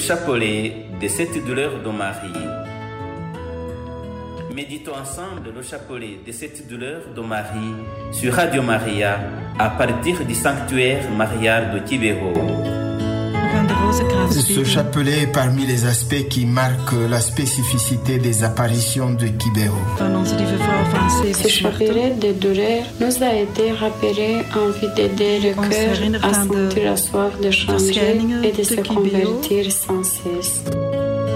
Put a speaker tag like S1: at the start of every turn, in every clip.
S1: chapelet de cette douleur de Marie. Méditons ensemble le chapelet de cette douleur de Marie sur Radio Maria à partir du sanctuaire marial de Kibeho.
S2: Ce chapelet est parmi les aspects qui marquent la spécificité des apparitions de
S3: van
S4: Ce chapelet de douleur nous a été rappelé envie d'aider le cœur à sentir la soif de changer et de se convertir sans cesse.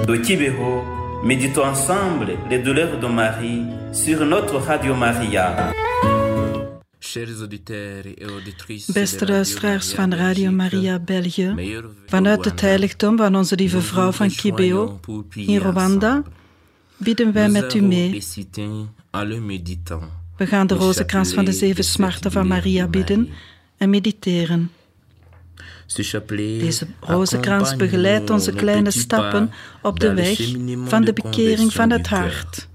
S1: De Kibeho, méditons ensemble les douleurs de Marie sur notre Radio Maria.
S5: Chers auditeurs et auditrices
S3: Beste luisteraars van Radio Maria België, vanuit het heiligdom van onze lieve vrouw van Kibeo in Rwanda, bidden wij met u mee. We gaan de rozenkrans van de zeven smarten van Maria
S5: de
S3: bidden en mediteren. Deze rozenkrans begeleidt onze kleine stappen op de weg van de bekering van het hart.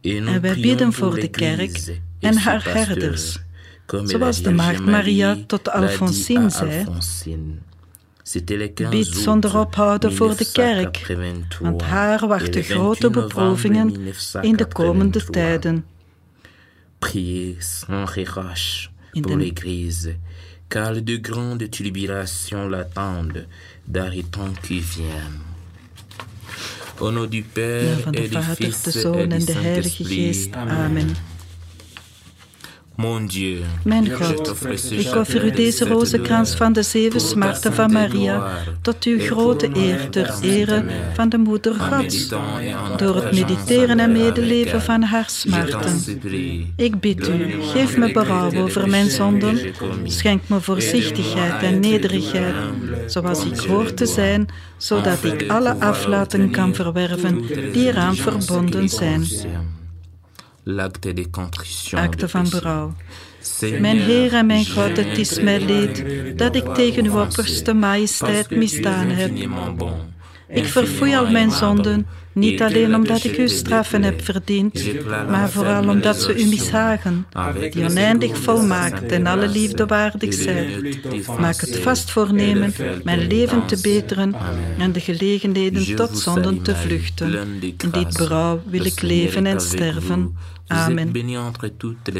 S3: En wij bidden voor de kerk en haar herders. Zoals de maagd Maria tot Alfonsine
S5: à
S3: zei,
S5: Alfonsine. C'était le 15
S3: Bid zonder ophouden voor de kerk,
S5: 1983,
S3: want haar wachten grote
S5: 28
S3: beproevingen in de komende
S5: 1983.
S3: tijden.
S5: Priez sans relâche
S3: In
S5: pour l'Église, car de grandes tribulations l'attendent temps qui viennent. Au nom du Père
S3: naam van de
S5: et du
S3: Vader,
S5: Fils
S3: de
S5: et
S3: Zoon
S5: du
S3: en de Heilige
S5: Saint-Esprit.
S3: Geest. Amen.
S5: Mon Dieu,
S3: Mijn God, ik offer u deze
S5: de
S3: rozenkrans van de zeven smarten van Maria, tot uw grote eer ter ere van de Moeder Gods, door het mediteren en medeleven van haar smarten. Ik bid u, geef me berouw over mijn zonden, schenk me voorzichtigheid en nederigheid, zoals ik hoor te zijn, zodat ik alle aflatingen kan verwerven die eraan verbonden zijn.
S5: De
S3: van berouw. Mijn Heer en mijn God, het is mij leed dat ik tegen uw opperste majesteit misdaan heb. Ik verfoei al mijn zonden, niet alleen omdat ik uw straffen heb verdiend, maar vooral omdat ze u mishagen, die oneindig volmaakt en alle liefde waardig zijn. Maak het vast voornemen mijn leven te beteren en de gelegenheden tot zonden te vluchten. In dit berouw wil ik leven en sterven. Amen.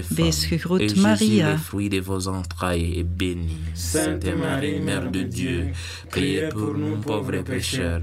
S3: Wees gegroet, Maria.
S5: Sainte Marie, Mère de Dieu, priez pour nous pauvres pécheurs,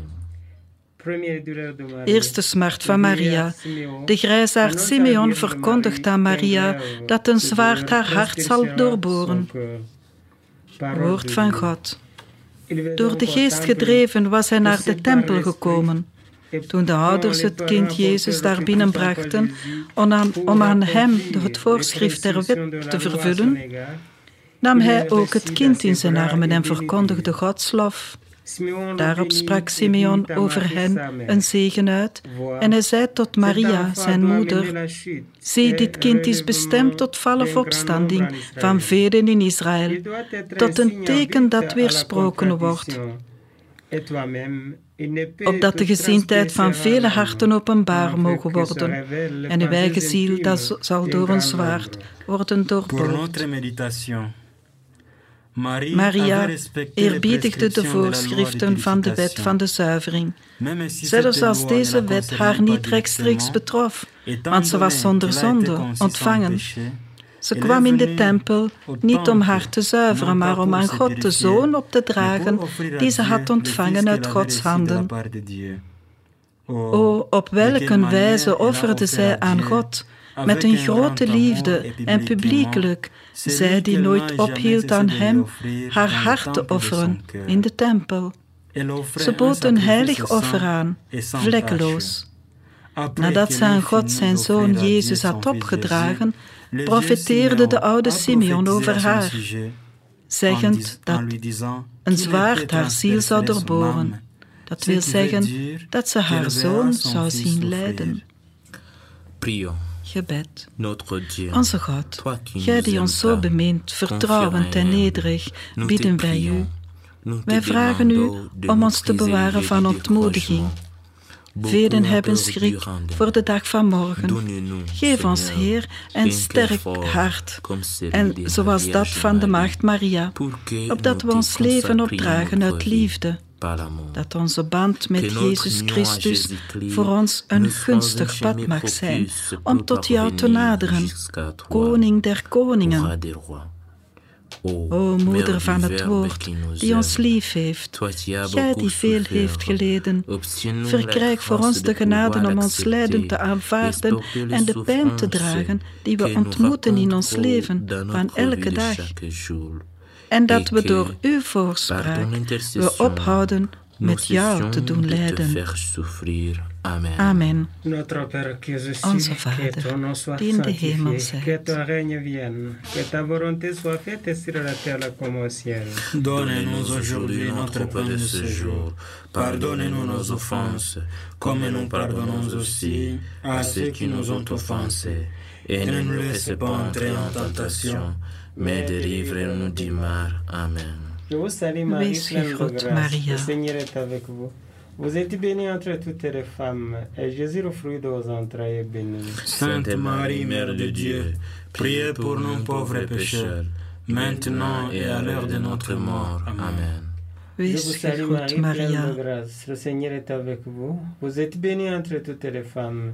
S3: Eerste smart van Maria. De grijsaard Simeon verkondigt aan Maria dat een zwaard haar hart zal doorboren. Woord van God. Door de geest gedreven was hij naar de tempel gekomen. Toen de ouders het kind Jezus daar binnenbrachten om aan, om aan hem het voorschrift der wet te vervullen, nam hij ook het kind in zijn armen en verkondigde Gods lof. Daarop sprak Simeon over hen een zegen uit en hij zei tot Maria, zijn moeder, Zie, dit kind is bestemd tot val of opstanding van velen in Israël, tot een teken dat weersproken wordt, opdat de gezindheid van vele harten openbaar mogen worden en uw eigen ziel dat zal door een zwaard worden doorboord. Maria eerbiedigde de voorschriften van de wet van de zuivering. Zelfs als deze wet haar niet rechtstreeks betrof, want ze was zonder zonde ontvangen. Ze kwam in de tempel niet om haar te zuiveren, maar om aan God de Zoon op te dragen die ze had ontvangen uit Gods handen.
S6: Dieu. Oh,
S3: O, op welke wijze offerde zij aan God met een grote liefde en publiekelijk, zij die nooit ophield aan hem haar hart te offeren in de tempel. Ze bood een heilig offer aan, vlekkeloos. Nadat ze aan God zijn zoon Jezus had opgedragen, profeteerde de oude Simeon over haar, zeggend dat een zwaard haar ziel zou doorboren. Dat wil zeggen dat ze haar zoon zou zien lijden. Gebed. Onze God, Gij die ons zo bemeent, vertrouwend en nederig, bidden wij u. Wij vragen u om ons te bewaren van ontmoediging. Velen hebben schrik voor de dag van morgen. Geef ons, Heer, een sterk hart, en zoals dat van de Maagd Maria, opdat we ons leven opdragen uit liefde dat onze band met Jezus Christus voor ons een gunstig pad mag zijn om tot jou te naderen, Koning der Koningen. O Moeder van het Woord, die ons lief heeft, Gij die veel heeft geleden, verkrijg voor ons de genade om ons lijden te aanvaarden en de pijn te dragen die we ontmoeten in ons leven van elke dag en dat we door uw voorspraak we ophouden met jou te doen lijden.
S5: Amen.
S3: Amen. Onze Vader, die in de hemel zijt.
S7: Donne-nous aujourd'hui notre pain de ce jour. Pardonne-nous nos offenses, comme nous pardonnons aussi à ceux qui nous ont offensés. Et ne nous laisse pas entrer en tentation, mais délivre-nous du mal. Amen.
S8: Je vous salue Marie, pleine de grâce. Le Seigneur est avec vous. Vous êtes bénie entre toutes les femmes, et Jésus, le fruit de vos entrailles, est béni.
S7: Sainte Marie, Mère de Dieu, priez pour nous pauvres pécheurs, maintenant et à l'heure de notre mort. Amen.
S8: Je vous salue Marie, pleine de grâce. Le Seigneur est avec vous. Vous êtes bénie entre toutes les femmes,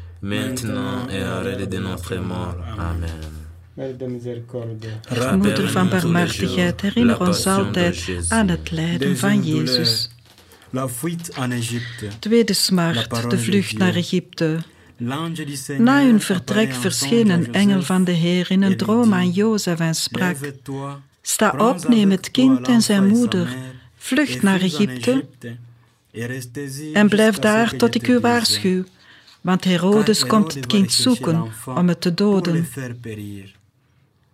S7: maintenant et à l'heure de notre mort. Amen.
S3: Moeder van barmhartigheid, herinner ons altijd aan het lijden van Jezus. Tweede smart, de vlucht naar Egypte. Na hun vertrek verscheen een engel van de Heer in een droom aan Jozef en sprak: Sta op, neem het kind en zijn moeder, vlucht naar Egypte. En blijf daar tot ik u waarschuw, want Herodes komt het kind zoeken om het te doden.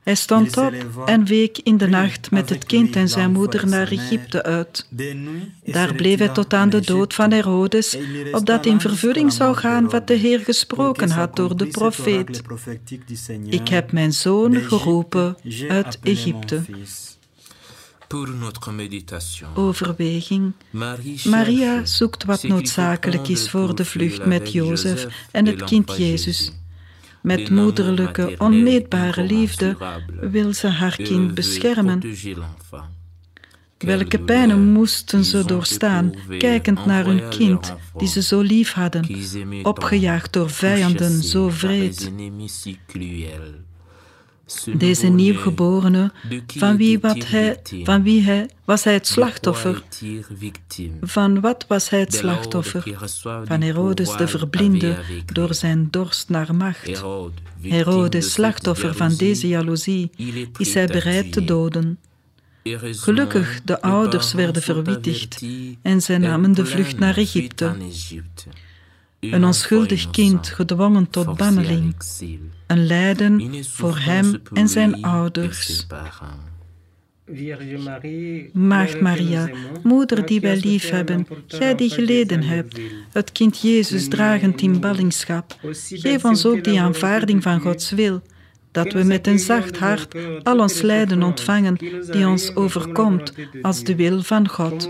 S3: Hij stond op en week in de nacht met het kind en zijn moeder naar Egypte uit. Daar bleef hij tot aan de dood van Herodes, opdat in vervulling zou gaan wat de Heer gesproken had door de profeet. Ik heb mijn zoon geroepen uit Egypte. Overweging. Maria zoekt wat noodzakelijk is voor de vlucht met Jozef en het kind Jezus. Met moederlijke, onmeetbare liefde wil ze haar kind beschermen. Welke pijnen moesten ze doorstaan, kijkend naar hun kind, die ze zo lief hadden, opgejaagd door vijanden zo vreed. Deze nieuwgeborene, van wie, wat hij, van wie hij was hij het slachtoffer? Van wat was hij het slachtoffer? Van Herodes de verblinde door zijn dorst naar macht. Herodes, slachtoffer van deze jaloezie, is hij bereid te doden. Gelukkig, de ouders werden verwittigd en zij namen de vlucht naar Egypte. Een onschuldig kind gedwongen tot banneling. Een lijden voor hem en zijn ouders. Maagd Maria, moeder die wij lief hebben, gij die geleden hebt, het kind Jezus dragend in ballingschap, geef ons ook die aanvaarding van Gods wil, dat we met een zacht hart al ons lijden ontvangen die ons overkomt als de wil van God.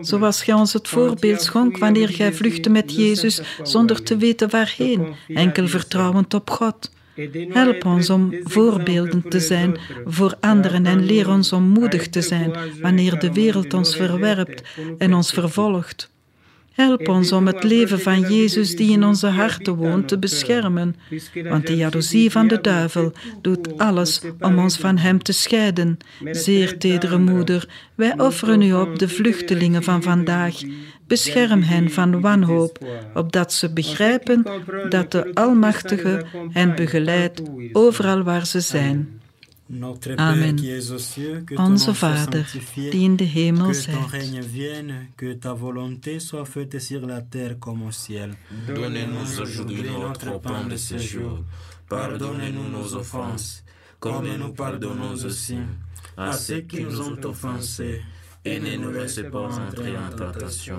S3: Zoals gij ons het voorbeeld schonk wanneer gij vluchtte met Jezus zonder te weten waarheen, enkel vertrouwend op God. Help ons om voorbeelden te zijn voor anderen en leer ons om moedig te zijn wanneer de wereld ons verwerpt en ons vervolgt. Help ons om het leven van Jezus die in onze harten woont te beschermen, want de jaloezie van de duivel doet alles om ons van Hem te scheiden. Zeer tedere moeder, wij offeren u op de vluchtelingen van vandaag. Bescherm hen van wanhoop, opdat ze begrijpen dat de Almachtige hen begeleidt overal waar ze zijn. Amen. Onze Vader, die in de hemel zijt.
S7: Que ta volonté soit faite sur la terre comme au ciel.
S5: Donnez-nous aujourd'hui notre pain de ce jour. Pardonnez-nous nos offenses, comme nous pardonnons aussi à ceux qui nous ont offensés. Et ne nous laissez pas entrer en tentation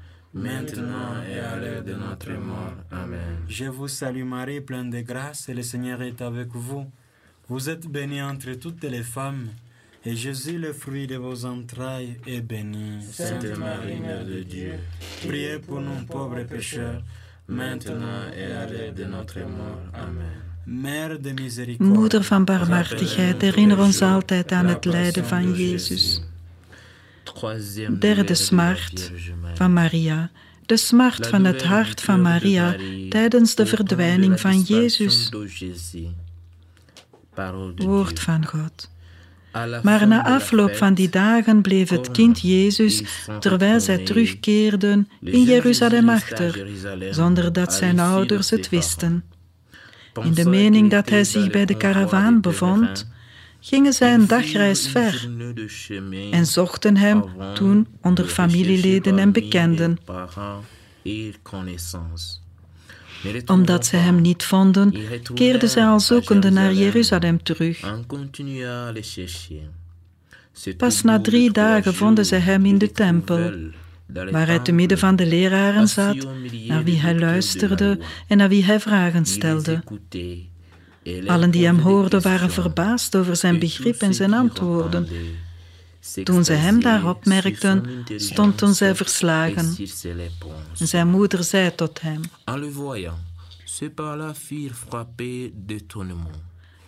S5: maintenant et à l'heure de notre mort. Amen.
S7: Je vous salue Marie, pleine de grâce, le Seigneur est avec vous. Vous êtes bénie entre toutes les femmes, et Jésus, le fruit de vos entrailles, est béni.
S5: Sainte Marie, Mère de Dieu,
S7: priez pour nous pauvres pécheurs,
S5: maintenant et à l'heure de notre mort. Amen.
S7: Mère de miséricorde,
S3: Moeder van barmhartigheid, herinner ons altijd aan het lijden van Jezus. Derde smart van Maria. De smart van het hart van Maria tijdens de verdwijning van Jezus. Woord van God. Maar na afloop van die dagen bleef het kind Jezus, terwijl zij terugkeerden, in Jeruzalem achter, zonder dat zijn ouders het wisten. In de mening dat hij zich bij de karavaan bevond, gingen zij een dagreis ver en zochten hem toen onder familieleden en bekenden. Omdat zij hem niet vonden, keerden zij al zoekende naar Jeruzalem terug. Pas na drie dagen vonden zij hem in de tempel, waar hij te midden van de leraren zat, naar wie hij luisterde en naar wie hij vragen stelde. Allen die hem hoorden waren verbaasd over zijn begrip en zijn antwoorden. Toen ze hem daarop merkten, stonden zij verslagen. Zijn moeder zei tot hem: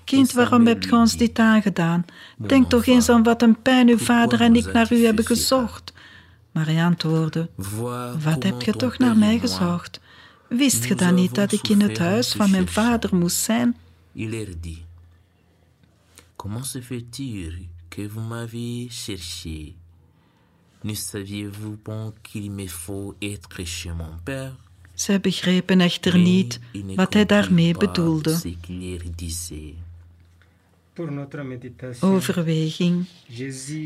S3: Kind, waarom hebt ge ons dit aangedaan? Denk toch eens aan wat een pijn uw vader en ik naar u hebben gezocht. Maar hij antwoordde: Wat heb je toch naar mij gezocht? Wist je dan niet dat ik in het huis van mijn vader moest zijn?
S5: Comment se fait-il que vous m'avez cherché? Ne saviez-vous pas qu'il me faut être chez mon père?
S3: Zij begrepen echter niet wat hij daarmee bedoelde. Overweging.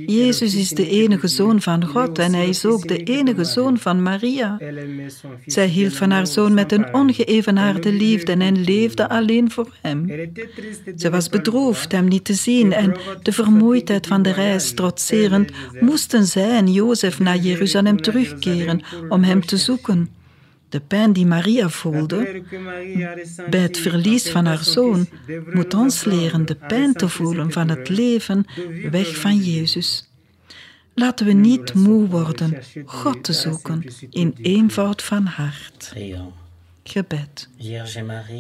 S3: Jezus is de enige zoon van God en hij is ook de enige zoon van Maria. Zij hield van haar zoon met een ongeëvenaarde liefde en leefde alleen voor hem. Ze was bedroefd hem niet te zien en de vermoeidheid van de reis trotserend moesten zij en Jozef naar Jeruzalem terugkeren om hem te zoeken. De pijn die Maria voelde bij het verlies van haar zoon moet ons leren de pijn te voelen van het leven weg van Jezus. Laten we niet moe worden God te zoeken in eenvoud van hart. Gebed.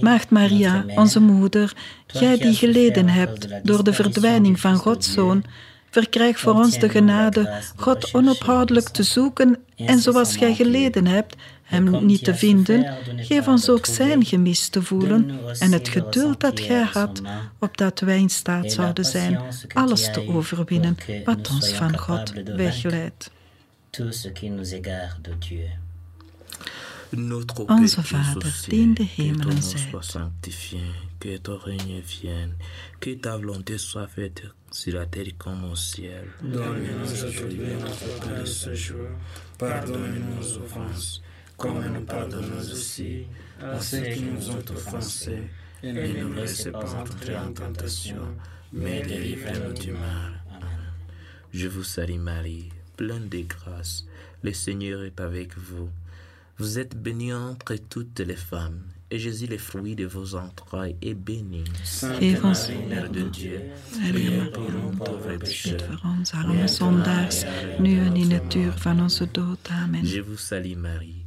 S3: Maagd Maria, onze moeder, jij die geleden hebt door de verdwijning van Gods Zoon, verkrijg voor ons de genade God onophoudelijk te zoeken en zoals jij geleden hebt, hem niet te vinden, geef ons ook zijn gemis te voelen en het geduld dat gij had, opdat wij in staat zouden zijn alles te overwinnen wat ons van God wegleidt. Onze Vader, die in de hemelen zijt.
S5: Que ton règne vienne, que ta volonté soit faite sur la terre comme au ciel. Donne-nous aujourd'hui notre pain de ce jour. Pardonne-nous nos offenses, comme nous pardonnons aussi à ceux qui nous ont offensés. Et ne nous laissez pas entrer en tentation, mais délivrez-nous du mal. Amen. Je vous salue Marie, pleine de grâce. Le Seigneur est avec vous. Vous êtes bénie entre toutes les femmes, et Jésus, le fruit de vos entrailles, est béni.
S3: Sainte Marie,
S5: Mère de Dieu,
S3: priez pour nous pauvres pécheurs, in het uur van onze dood. Amen.
S5: Je vous salue Marie,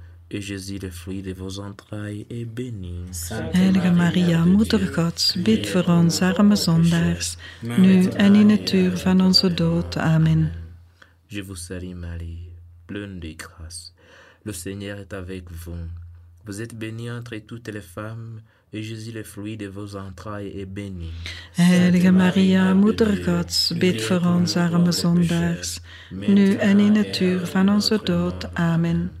S5: et Jésus, le fruit de vos entrailles, est béni.
S3: Heilige Maria, Moeder Gods, bid voor ons arme zondaars, nu en in het uur van onze dood. Amen.
S5: Je vous salue Marie, pleine de grâce. Le Seigneur est avec vous. Vous êtes bénie entre toutes les femmes, et Jésus, le fruit de vos entrailles, est béni.
S3: Heilige Maria, Moeder Gods, bid voor ons arme zondaars, nu en in het uur van onze dood. Amen.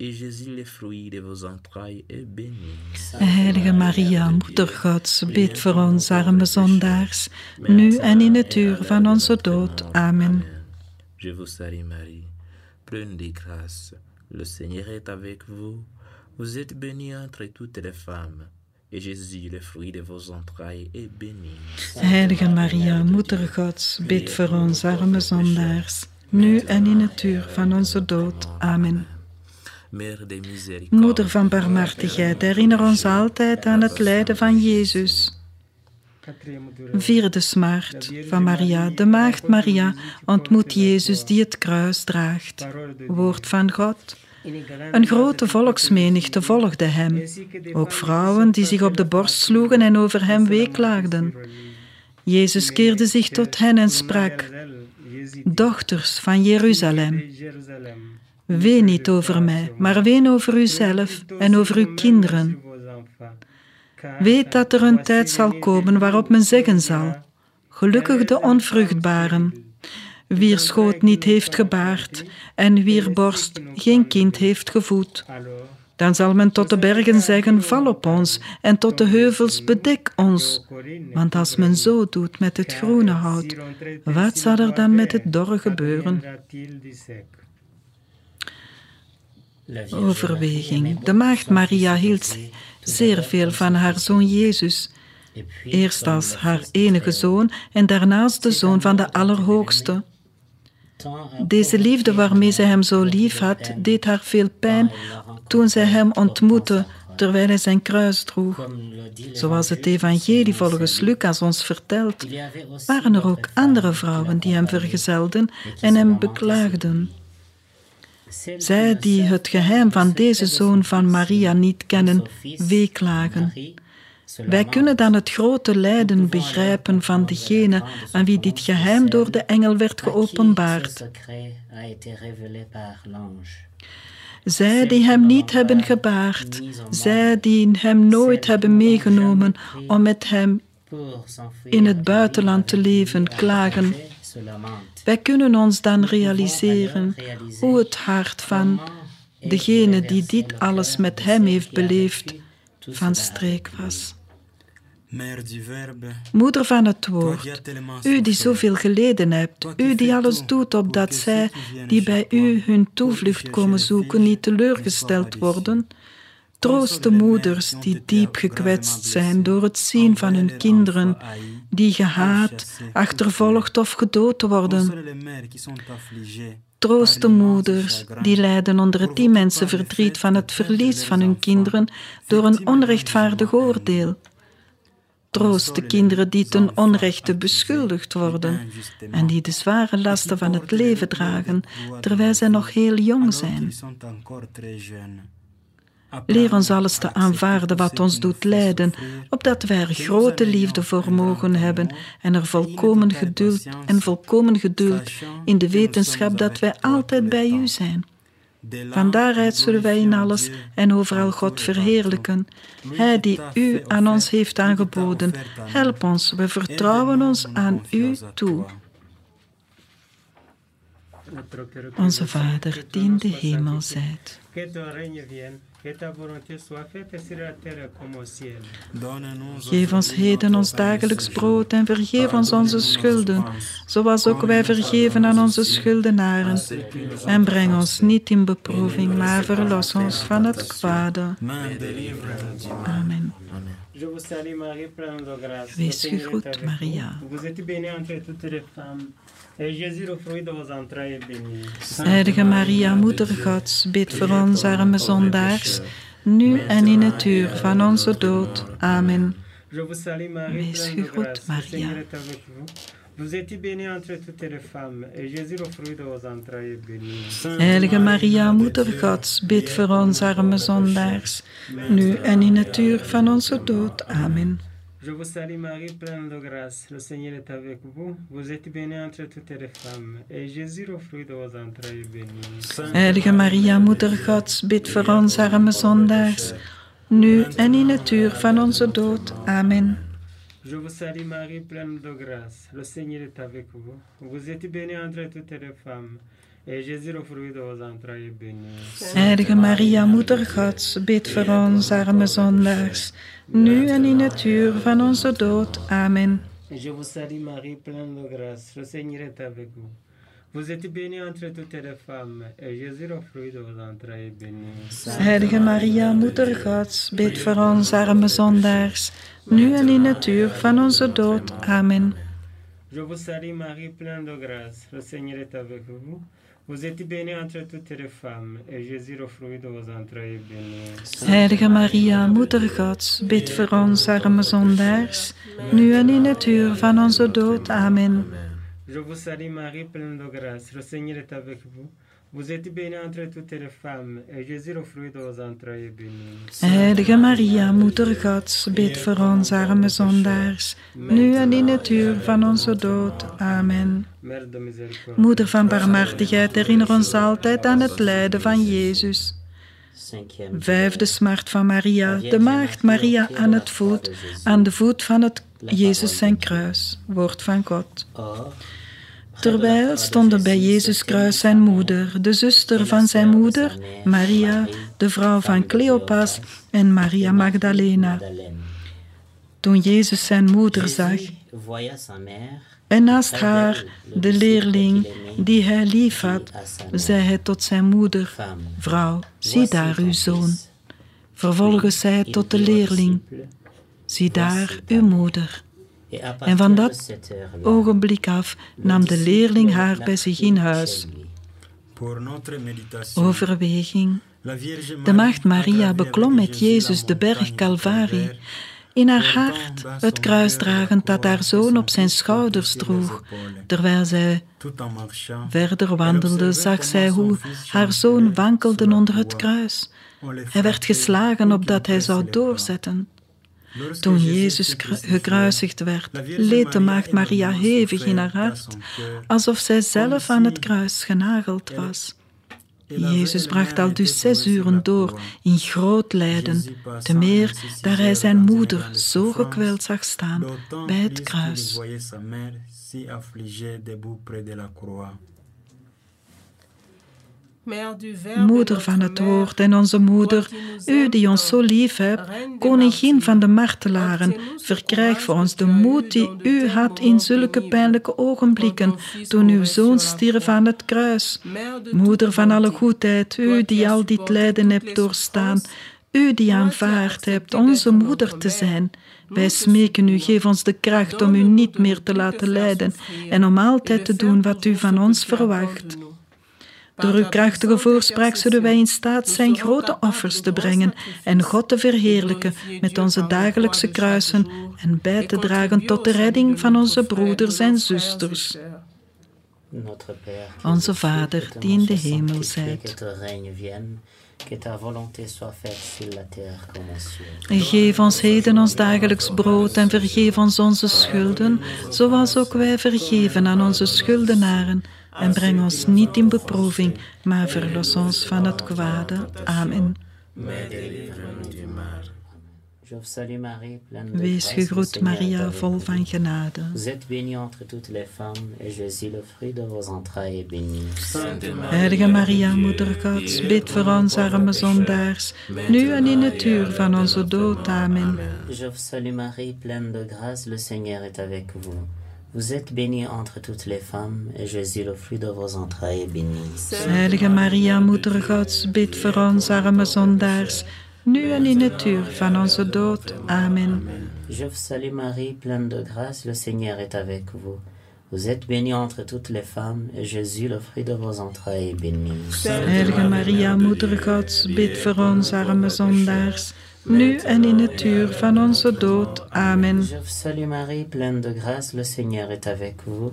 S5: et Jésus, le fruit de vos entrailles, est béni.
S3: Heilige Maria, Moeder Gods, bid voor ons arme zondaars, nu en in het uur van onze dood. Amen.
S5: Je vous salue Marie, pleine de grâce. Le Seigneur est avec vous. Vous êtes bénie entre toutes les femmes, et Jésus, le fruit de vos entrailles, est béni.
S3: Heilige Maria, Moeder Gods, bid voor ons arme zondaars, nu en in het uur van onze dood. Amen. Moeder van barmhartigheid, herinner ons altijd aan het lijden van Jezus. Vierde smart van Maria. De maagd Maria ontmoet Jezus die het kruis draagt. Woord van God. Een grote volksmenigte volgde hem. Ook vrouwen die zich op de borst sloegen en over hem weeklaagden. Jezus keerde zich tot hen en sprak: Dochters van Jeruzalem, Ween niet over mij, maar ween over uzelf en over uw kinderen. Weet dat er een tijd zal komen waarop men zeggen zal: Gelukkig de onvruchtbaren, wier schoot niet heeft gebaard en wier borst geen kind heeft gevoed. Dan zal men tot de bergen zeggen, val op ons, en tot de heuvels, bedek ons. Want als men zo doet met het groene hout, wat zal er dan met het dorre gebeuren? Overweging. De maagd Maria hield zeer veel van haar zoon Jezus. Eerst als haar enige zoon en daarnaast de zoon van de Allerhoogste. Deze liefde waarmee zij hem zo lief had, deed haar veel pijn toen zij hem ontmoette terwijl hij zijn kruis droeg. Zoals het evangelie volgens Lucas ons vertelt, waren er ook andere vrouwen die hem vergezelden en hem beklaagden. Zij die het geheim van deze zoon van Maria niet kennen, weeklagen. Wij kunnen dan het grote lijden begrijpen van degene aan wie dit geheim door de engel werd geopenbaard. Zij die hem niet hebben gebaard, zij die hem nooit hebben meegenomen om met hem in het buitenland te leven, klagen. Wij kunnen ons dan realiseren hoe het hart van degene die dit alles met hem heeft beleefd, van streek was. Moeder van het woord, u die zoveel geleden hebt, u die alles doet opdat zij die bij u hun toevlucht komen zoeken niet teleurgesteld worden, troost de moeders die diep gekwetst zijn door het zien van hun kinderen die gehaat, achtervolgd of gedood worden. Troost de moeders die lijden onder het immense verdriet van het verlies van hun kinderen door een onrechtvaardig oordeel. Troost de kinderen die ten onrechte beschuldigd worden en die de zware lasten van het leven dragen terwijl zij nog heel jong zijn. Leer ons alles te aanvaarden wat ons doet lijden, opdat wij er grote liefde voor mogen hebben en er volkomen geduld en volkomen geduld in de wetenschap dat wij altijd bij u zijn. Van daaruit zullen wij in alles en overal God verheerlijken. Hij die u aan ons heeft aangeboden, help ons, we vertrouwen ons aan u toe. Onze Vader, die in de hemel zijt. Geef ons heden ons dagelijks brood en vergeef ons onze schulden, zoals ook wij vergeven aan onze schuldenaren. En breng ons niet in beproeving, maar verlos ons van het kwade. Amen. Wees gegroet, Maria. Heilige Maria, Moeder Gods, bid voor ons arme zondaars, nu en in het uur van onze dood. Amen. Wees gegroet, Maria. Vous êtes bénie entre toutes les femmes, et Jésus, le fruit de vos entrailles, est béni. Heilige Maria, Moeder Gods, bid voor ons arme zondaars, nu en in het uur van onze dood. Amen. Je vous salue Marie, pleine de grâce. Le Seigneur est avec vous. Vous êtes bénie entre toutes les femmes. Et Jésus, le fruit de vos entrailles, est béni. Heilige Maria, Moeder Gods, bid voor ons arme zondaars, nu en in het uur van onze dood. Amen. Je vous salue Marie, pleine de grâce. Le Seigneur est avec vous. Vous êtes bénie entre toutes les femmes. Béni. Heilige Maria, Moeder Gods, bid voor ons arme zondaars, nu en in het uur van onze dood. Amen. Je vous salue Marie, pleine de grâce. Le Seigneur est avec vous. Vous êtes bénie entre toutes les femmes, et Jésus, le fruit de vos entrailles, est béni. Heilige Maria, Moeder Gods, bid voor ons arme zondaars, nu en in het uur van onze dood. Amen. Je vous salue Marie, pleine de grâce. Le Seigneur est avec vous. Vous bénie entre toutes les femmes, et Jésus, le fruit de vos entrailles, béni. Heilige Maria, Moeder Gods, bid voor ons arme zondaars, nu en in het uur van onze dood. Amen. Je vous salue Marie, pleine de grâce. Le Seigneur est avec vous.
S8: Vous êtes bénie entre toutes les femmes, et Jésus, le fruit de vos entrailles, est béni.
S3: Heilige Maria, Moeder Gods, bid voor ons arme zondaars, nu en in het uur van onze dood. Amen. Moeder van barmhartigheid, herinner ons altijd aan het lijden van Jezus. Vijfde smart van Maria, de maagd Maria aan het voet, aan de voet van het Jezus zijn kruis, woord van God. Terwijl stonden bij Jezus kruis zijn moeder, de zuster van zijn moeder, Maria, de vrouw van Cleopas en Maria Magdalena. Toen Jezus zijn moeder zag en naast haar de leerling die hij lief had, zei hij tot zijn moeder, vrouw, zie daar uw zoon. Vervolgens zei hij tot de leerling, zie daar uw moeder. En van dat ogenblik af nam de leerling haar bij zich in huis. Overweging. De maagd Maria beklom met Jezus de berg Calvari, in haar hart het kruis dragend dat haar zoon op zijn schouders droeg. Terwijl zij verder wandelde, zag zij hoe haar zoon wankelde onder het kruis. Hij werd geslagen opdat hij zou doorzetten. Toen Jezus kru- gekruisigd werd, leed de maagd Maria hevig in haar hart, alsof zij zelf aan het kruis genageld was. Jezus bracht al dus zes uren door in groot lijden, te meer dat hij zijn moeder zo gekweld zag staan bij het kruis. Moeder van het woord en onze moeder, u die ons zo lief hebt, koningin van de martelaren, verkrijg voor ons de moed die u had in zulke pijnlijke ogenblikken, toen uw zoon stierf aan het kruis. Moeder van alle goedheid, u die al dit lijden hebt doorstaan, u die aanvaard hebt onze moeder te zijn. Wij smeken u, geef ons de kracht om u niet meer te laten lijden en om altijd te doen wat u van ons verwacht. Door uw krachtige voorspraak zullen wij in staat zijn grote offers te brengen en God te verheerlijken met onze dagelijkse kruisen en bij te dragen tot de redding van onze broeders en zusters.
S9: Père,
S3: Onze Vader, die in de hemel zijt.
S9: que ton règne vienne, que ta volonté soit faite sur la terre comme au ciel.
S3: En geef ons heden ons dagelijks brood en vergeef ons onze schulden, zoals ook wij vergeven aan onze schuldenaren. En breng ons niet in beproeving, maar verlos ons van het kwade. Amen. Wees gegroet, Maria, vol van genade. Heilige Maria, Moeder Gods, bid voor ons arme zondaars, nu en in het uur van onze dood. Amen.
S9: Je vous salue Marie, pleine de grâce, le Seigneur est avec vous. Vous êtes bénie entre toutes les femmes, et Jésus, le fruit de vos entrailles, est béni.
S3: Heilige Maria, Moeder Gods, bid voor ons arme zondaars, nu en in het uur van onze dood. Amen.
S9: Je vous salue Marie, pleine de grâce, le Seigneur est avec vous. Vous êtes bénie entre toutes les femmes, et Jésus, le fruit de vos entrailles, est béni.
S3: Heilige Maria, Moeder Gods, bid voor ons arme zondaars, nu en in het uur van onze dood. Amen.
S9: Je vous salue Marie, pleine de grâce, le Seigneur est avec vous.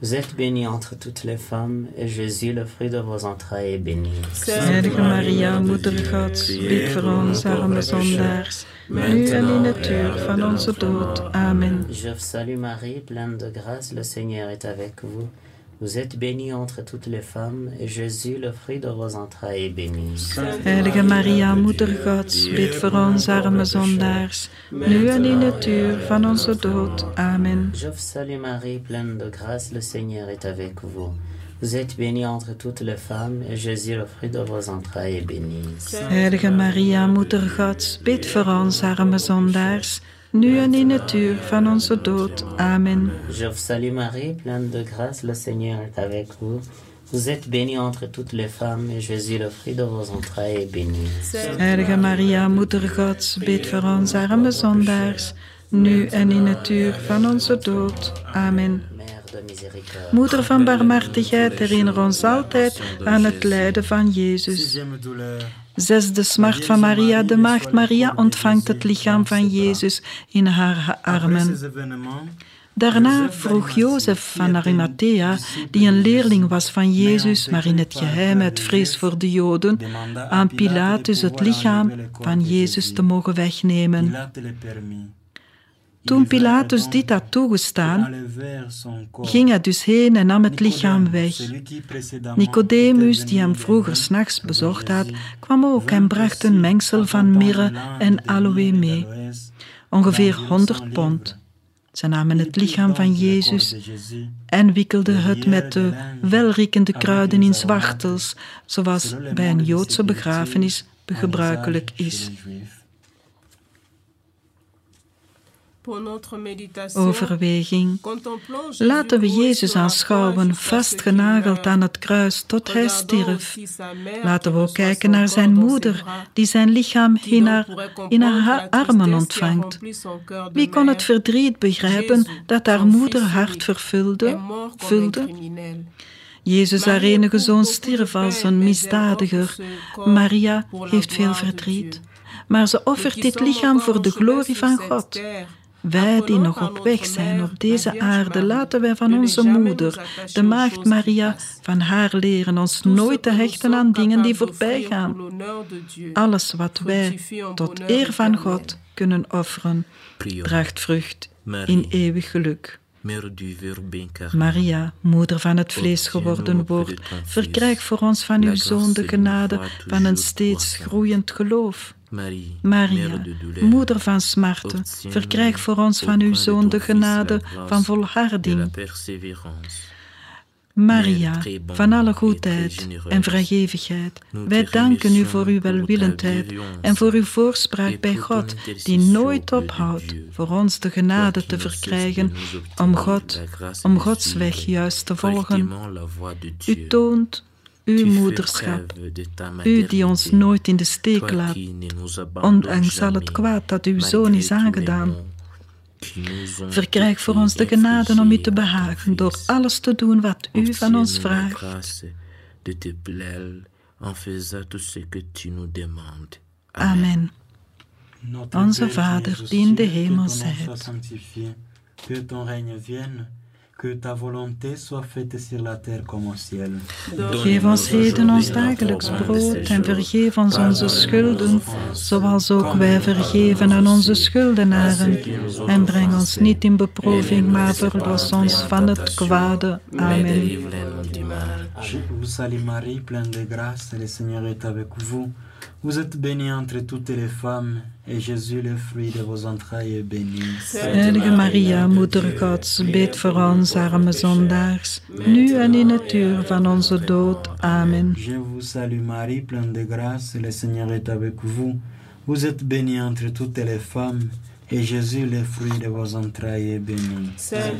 S9: Vous êtes bénie entre toutes les femmes, et Jésus, le fruit de vos entrailles, est béni.
S3: Heilige Maria, Moeder Gods, bid voor ons arme zondaars, nu en in het uur van onze dood. Amen.
S9: Je vous salue Marie, pleine de grâce, le Seigneur est avec vous. Vous êtes bénie entre toutes les femmes, et Jésus, le fruit de vos entrailles, est béni.
S3: Heilige Maria, Moeder Gods, bid voor ons arme zondaars, nu en in het uur van onze dood. Amen.
S9: Je vous salue Marie, pleine de grâce, le Seigneur est avec vous. Vous êtes bénie entre toutes les femmes, et Jésus, le fruit de vos entrailles, est béni.
S3: Heilige Maria, Moeder Gods, bid voor ons arme zondaars, nu en in het uur van onze dood. Amen.
S9: Je vous salue Marie, pleine de grâce, le Seigneur est avec vous. Vous êtes bénie entre toutes les femmes, et Jésus, le fruit de vos entrailles, est béni.
S3: Heilige Maria, Moeder Gods, bid voor ons arme zondaars, nu en in het uur van onze dood. Amen. Moeder van barmhartigheid, herinner ons altijd aan het lijden van Jezus. Zesde smart van Maria, de maagd Maria ontvangt het lichaam van Jezus in haar armen. Daarna vroeg Jozef van Arimathea, die een leerling was van Jezus, maar in het geheim uit vrees voor de Joden, aan Pilatus het lichaam van Jezus te mogen wegnemen. Toen Pilatus dit had toegestaan, ging hij dus heen en nam het lichaam weg. Nicodemus, die hem vroeger s'nachts bezocht had, kwam ook en bracht een mengsel van mirre en aloe mee, ongeveer 100 pond. Ze namen het lichaam van Jezus en wikkelden het met de welriekende kruiden in zwachtels, zoals bij een Joodse begrafenis gebruikelijk is. Overweging. Laten we Jezus aanschouwen, vastgenageld aan het kruis tot hij stierf. Laten we ook kijken naar zijn moeder, die zijn lichaam in haar, in haar armen ontvangt. Wie kon het verdriet begrijpen dat haar moeder hart vervulde? Vulde? Jezus, haar enige zoon, stierf als een misdadiger. Maria heeft veel verdriet. Maar ze offert dit lichaam voor de glorie van God. Wij die nog op weg zijn op deze aarde, laten wij van onze moeder, de Maagd Maria, van haar leren ons nooit te hechten aan dingen die voorbij gaan. Alles wat wij tot eer van God kunnen offeren, draagt vrucht in eeuwig geluk. Maria, moeder van het vlees geworden woord, verkrijg voor ons van uw Zoon de genade van een steeds groeiend geloof. Maria, moeder van smarten, verkrijg voor ons van uw Zoon de genade van volharding. Maria, van alle goedheid en vrijgevigheid, wij danken u voor uw welwillendheid en voor uw voorspraak bij God, die nooit ophoudt voor ons de genade te verkrijgen om, God, om Gods weg juist te volgen. U toont uw moederschap, u die ons nooit in de steek laat, ondanks al het kwaad dat uw zoon is aangedaan. Verkrijg voor ons de genade om u te behagen door alles te doen wat u van ons vraagt. Amen. Onze Vader die in de hemel zijt
S7: que ta volonté soit faite sur la terre comme au ciel.
S3: Geef ons heden ons dagelijks brood en vergeef ons onze schulden, zoals ook wij vergeven aan onze schuldenaren. En breng ons niet in beproeving, maar verlos ons van het kwade. Amen.
S7: Je vous salue Marie, pleine de grâce, le Seigneur est avec vous. Vous êtes bénie entre toutes les femmes, et Jésus, le fruit de vos entrailles, est béni.
S3: Heilige Maria, Moeder Gods, bid voor ons arme zondaars, nu en in het uur van onze dood. Amen.
S7: Je vous salue Marie, pleine de grâce, le Seigneur est avec vous. Vous êtes bénie entre toutes les femmes, et Jésus, le fruit de vos entrailles, est béni.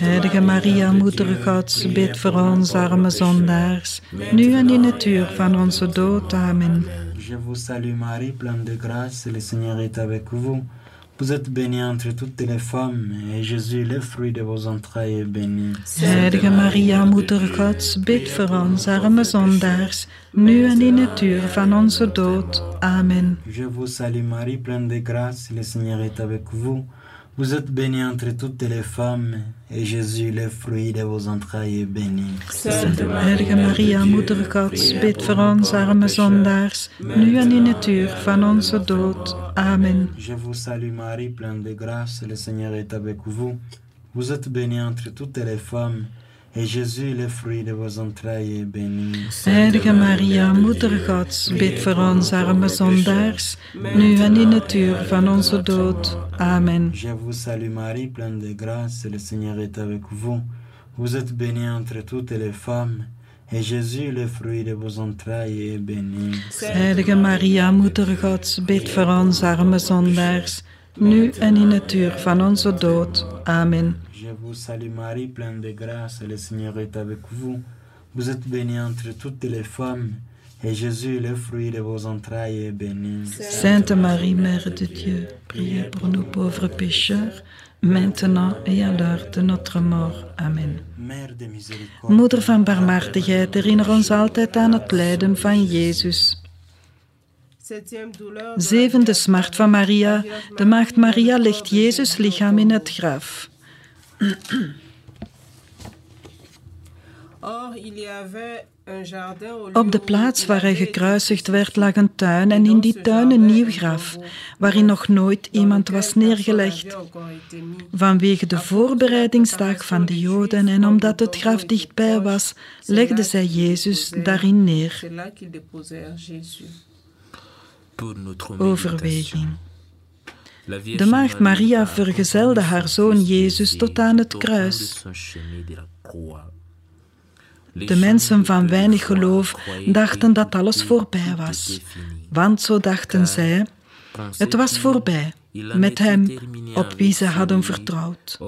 S3: Heilige Maria, Moeder Gods, bid voor ons arme zondaars, nu en in het uur van onze dood. Amen.
S7: Je vous salue Marie, pleine de grâce, le Seigneur est avec vous. Vous êtes bénie entre toutes les femmes, et Jésus, le fruit de vos entrailles, est béni.
S3: Heilige Maria, Moeder Gods, bid voor ons arme zondaars, nu en in het uur van onze dood. Amen.
S7: Je vous salue Marie, pleine de grâce, le Seigneur est avec vous. Vous êtes bénie entre toutes les femmes, et Jésus, le fruit de vos entrailles, est béni.
S3: Heilige Maria, Moeder Gods, bid voor ons arme zondaars, nu en in het uur van onze dood. Amen.
S7: Je vous salue Marie, pleine de grâce, le Seigneur est avec vous. Vous êtes bénie entre toutes les femmes, et Jésus, le fruit de vos entrailles, est béni.
S3: Heilige Maria, Moeder Gods, bid voor ons arme zondaars, nu en in het uur van onze dood. Amen.
S7: Je vous salue Marie, pleine de grâce, le Seigneur est avec vous. Vous êtes bénie entre toutes les femmes, et Jésus, le fruit de vos entrailles, est béni.
S3: Heilige Maria, Moeder Gods, bid voor ons arme zondaars, nu en in het uur van onze dood. Amen.
S7: Je vous salue Marie, pleine de grâce, le Seigneur est avec vous. Vous êtes bénie entre toutes les femmes, et Jésus, le fruit de vos entrailles, est béni.
S3: Sainte Marie, Mère de Dieu, priez pour nous pauvres pécheurs, maintenant et à l'heure de notre mort. Amen.
S7: Mère de miséricorde,
S3: Moeder van barmhartigheid, herinner ons altijd aan het lijden van Jezus. Zevende smart van Maria. De maagd Maria legt Jezus lichaam in het graf. Op de plaats waar hij gekruisigd werd lag een tuin en in die tuin een nieuw graf, waarin nog nooit iemand was neergelegd. Vanwege de voorbereidingsdag van de Joden en omdat het graf dichtbij was, legden zij Jezus daarin neer. Overweging. De maagd Maria vergezelde haar zoon Jezus tot aan het kruis. De mensen van weinig geloof dachten dat alles voorbij was, want zo dachten zij, het was voorbij met hem op wie ze hadden vertrouwd.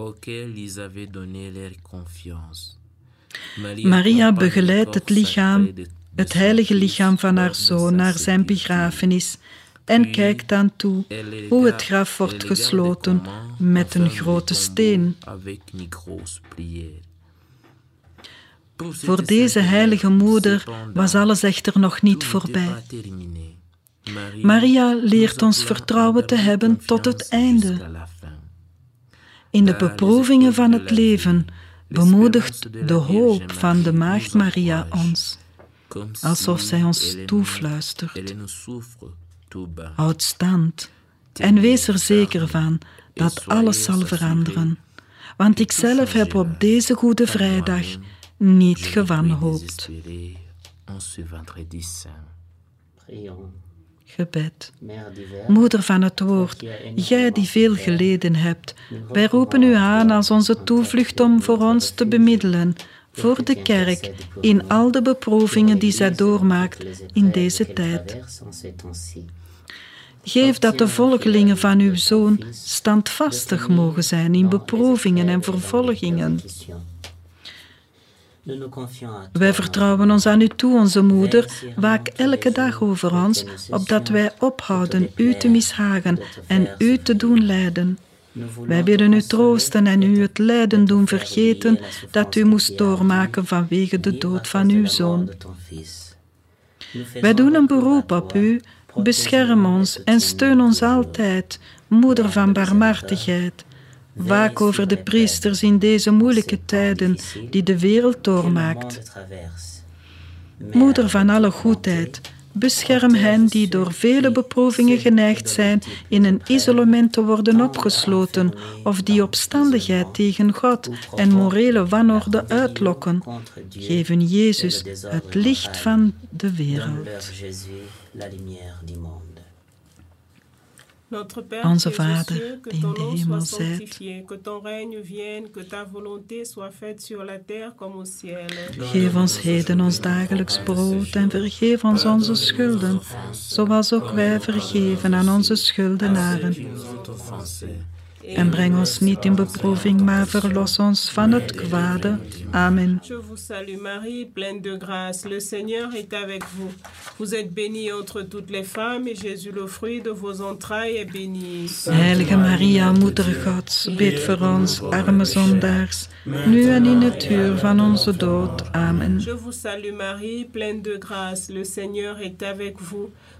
S3: Maria begeleidt het lichaam, het heilige lichaam van haar zoon naar zijn begrafenis en kijkt dan toe hoe het graf wordt gesloten met een grote steen. Voor deze heilige moeder was alles echter nog niet voorbij. Maria leert ons vertrouwen te hebben tot het einde. In de beproevingen van het leven bemoedigt de hoop van de Maagd Maria ons, alsof zij ons toefluistert. Houd stand en wees er zeker van dat alles zal veranderen, want ik zelf heb op deze Goede Vrijdag niet gewanhoopt. Gebed. Moeder van het woord, jij die veel geleden hebt, wij roepen u aan als onze toevlucht om voor ons te bemiddelen, voor de kerk, in al de beproevingen die zij doormaakt in deze tijd. Geef dat de volgelingen van uw zoon standvastig mogen zijn in beproevingen en vervolgingen. Wij vertrouwen ons aan u toe, onze moeder. Waak elke dag over ons, opdat wij ophouden u te mishagen en u te doen lijden. Wij willen u troosten en u het lijden doen vergeten dat u moest doormaken vanwege de dood van uw zoon. Wij doen een beroep op u, bescherm ons en steun ons altijd, moeder van barmhartigheid. Waak over de priesters in deze moeilijke tijden die de wereld doormaakt. Moeder van alle goedheid, bescherm hen die door vele beproevingen geneigd zijn in een isolement te worden opgesloten of die opstandigheid tegen God en morele wanorde uitlokken. Geven Jezus het licht van de wereld. Onze Vader, die in de hemel zijt, geef ons heden ons dagelijks brood en vergeef ons onze schulden, zoals ook wij vergeven aan onze schuldenaren en breng ons niet in beproeving, maar verlos ons van het kwade. Amen.
S10: Je vous salue Marie, pleine de grâce. Le Seigneur est avec vous. Vous êtes bénie entre toutes les femmes et Jésus, le fruit de vos entrailles, est béni.
S3: Heilige Maria, Moeder Gods, bid voor ons, arme zondaars, nu en in het uur van onze dood. Amen.
S10: Je vous salue Marie, pleine de grâce. Le Seigneur est avec vous.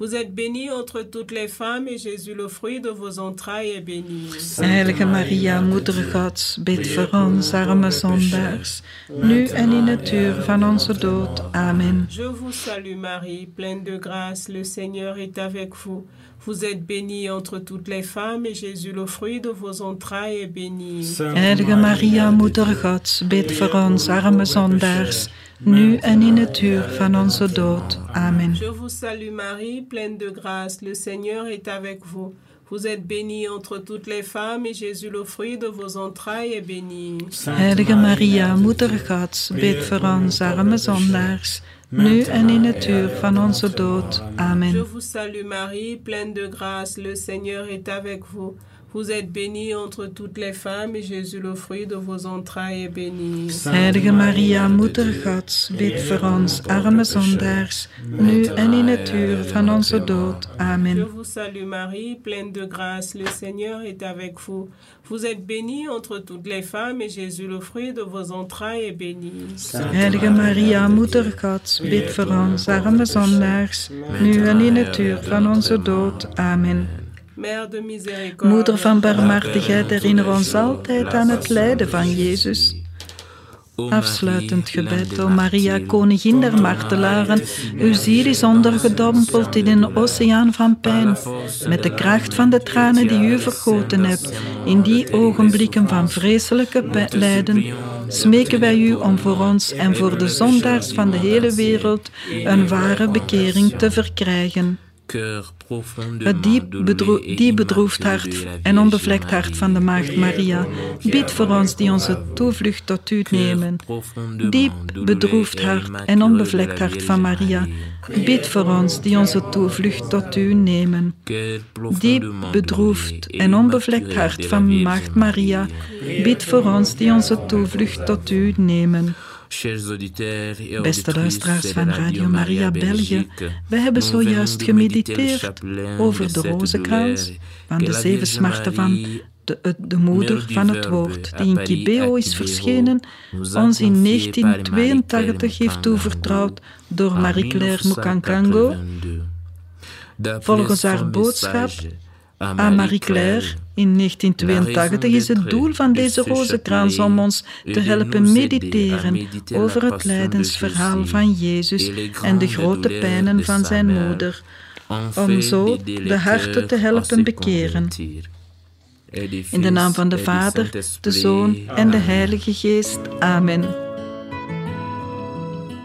S10: Vous êtes bénie entre toutes les femmes et Jésus, le fruit de vos entrailles, est béni.
S3: Heilige Maria, Moeder Gods, bid voor ons arme zondaars, nu en in het uur van onze dood. Amen.
S10: Je vous salue Marie, pleine de grâce, le Seigneur est avec vous. Vous êtes bénie entre toutes les femmes et Jésus, le fruit de vos entrailles, est béni.
S3: Heilige Maria, Moeder Gods, bid voor ons arme zondaars, nu en in het uur van onze dood. Amen.
S10: Je vous salue Marie, pleine de grâce, le Seigneur est avec vous. Vous êtes bénie entre toutes les femmes et Jésus, le fruit de vos entrailles, est béni.
S3: Heilige Maria, Moeder Gods, bid voor ons arme zondaars, nu en in het uur van onze dood. Amen.
S10: Je vous salue Marie, pleine de grâce, le Seigneur est avec vous. Vous êtes bénie entre toutes les femmes et Jésus, le fruit de vos entrailles, est béni.
S3: Heilige Maria, Moeder Gods, bid voor ons, arme zondaars, nu en in het uur van onze dood. Amen.
S10: Je vous salue Marie, pleine de grâce, le Seigneur est avec vous. Vous êtes bénie entre toutes les femmes et Jésus, le fruit de vos entrailles, est béni.
S3: Heilige Maria, Moeder Gods, bid voor ons, arme zondaars, nu en in het uur van onze dood. Amen. Moeder van barmhartigheid, herinner ons altijd aan het lijden van Jezus. Afsluitend gebed, o Maria, koningin der martelaren, uw ziel is ondergedompeld in een oceaan van pijn. Met de kracht van de tranen die u vergoten hebt, in die ogenblikken van vreselijke lijden, smeken wij u om voor ons en voor de zondaars van de hele wereld een ware bekering te verkrijgen. Het diep, bedro diep bedroefd hart en onbevlekt hart van de Maagd Maria, bid voor ons die onze toevlucht tot u nemen. Diep bedroefd hart en onbevlekt hart van Maria, bid voor ons die onze toevlucht tot u nemen. Diep bedroefd en onbevlekt hart van Maagd Maria, bid voor ons die onze toevlucht tot u nemen. Beste luisteraars van Radio Maria België, we hebben zojuist gemediteerd over de rozenkrans van de zeven smarten van de, de, moeder van het woord, die in Kibeo is verschenen, ons in 1982 heeft toevertrouwd door Marie-Claire Mukankango. Volgens haar boodschap aan Marie-Claire in 1982 is het doel van deze rozenkrans om ons te helpen mediteren over het lijdensverhaal van Jezus en de grote pijnen van zijn moeder, om zo de harten te helpen bekeren. In de naam van de Vader, de Zoon en de Heilige Geest. Amen.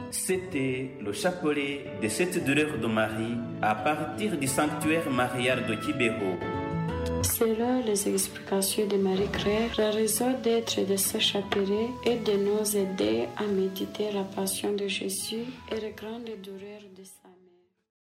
S1: C'était le chapelet de cette douleur de Marie à partir du sanctuaire marial de Kibeho.
S4: Selon les explications de Marie-Claire, la raison d'être de ce chapelet est de nous aider à méditer la passion de Jésus et les grandes douleurs de sa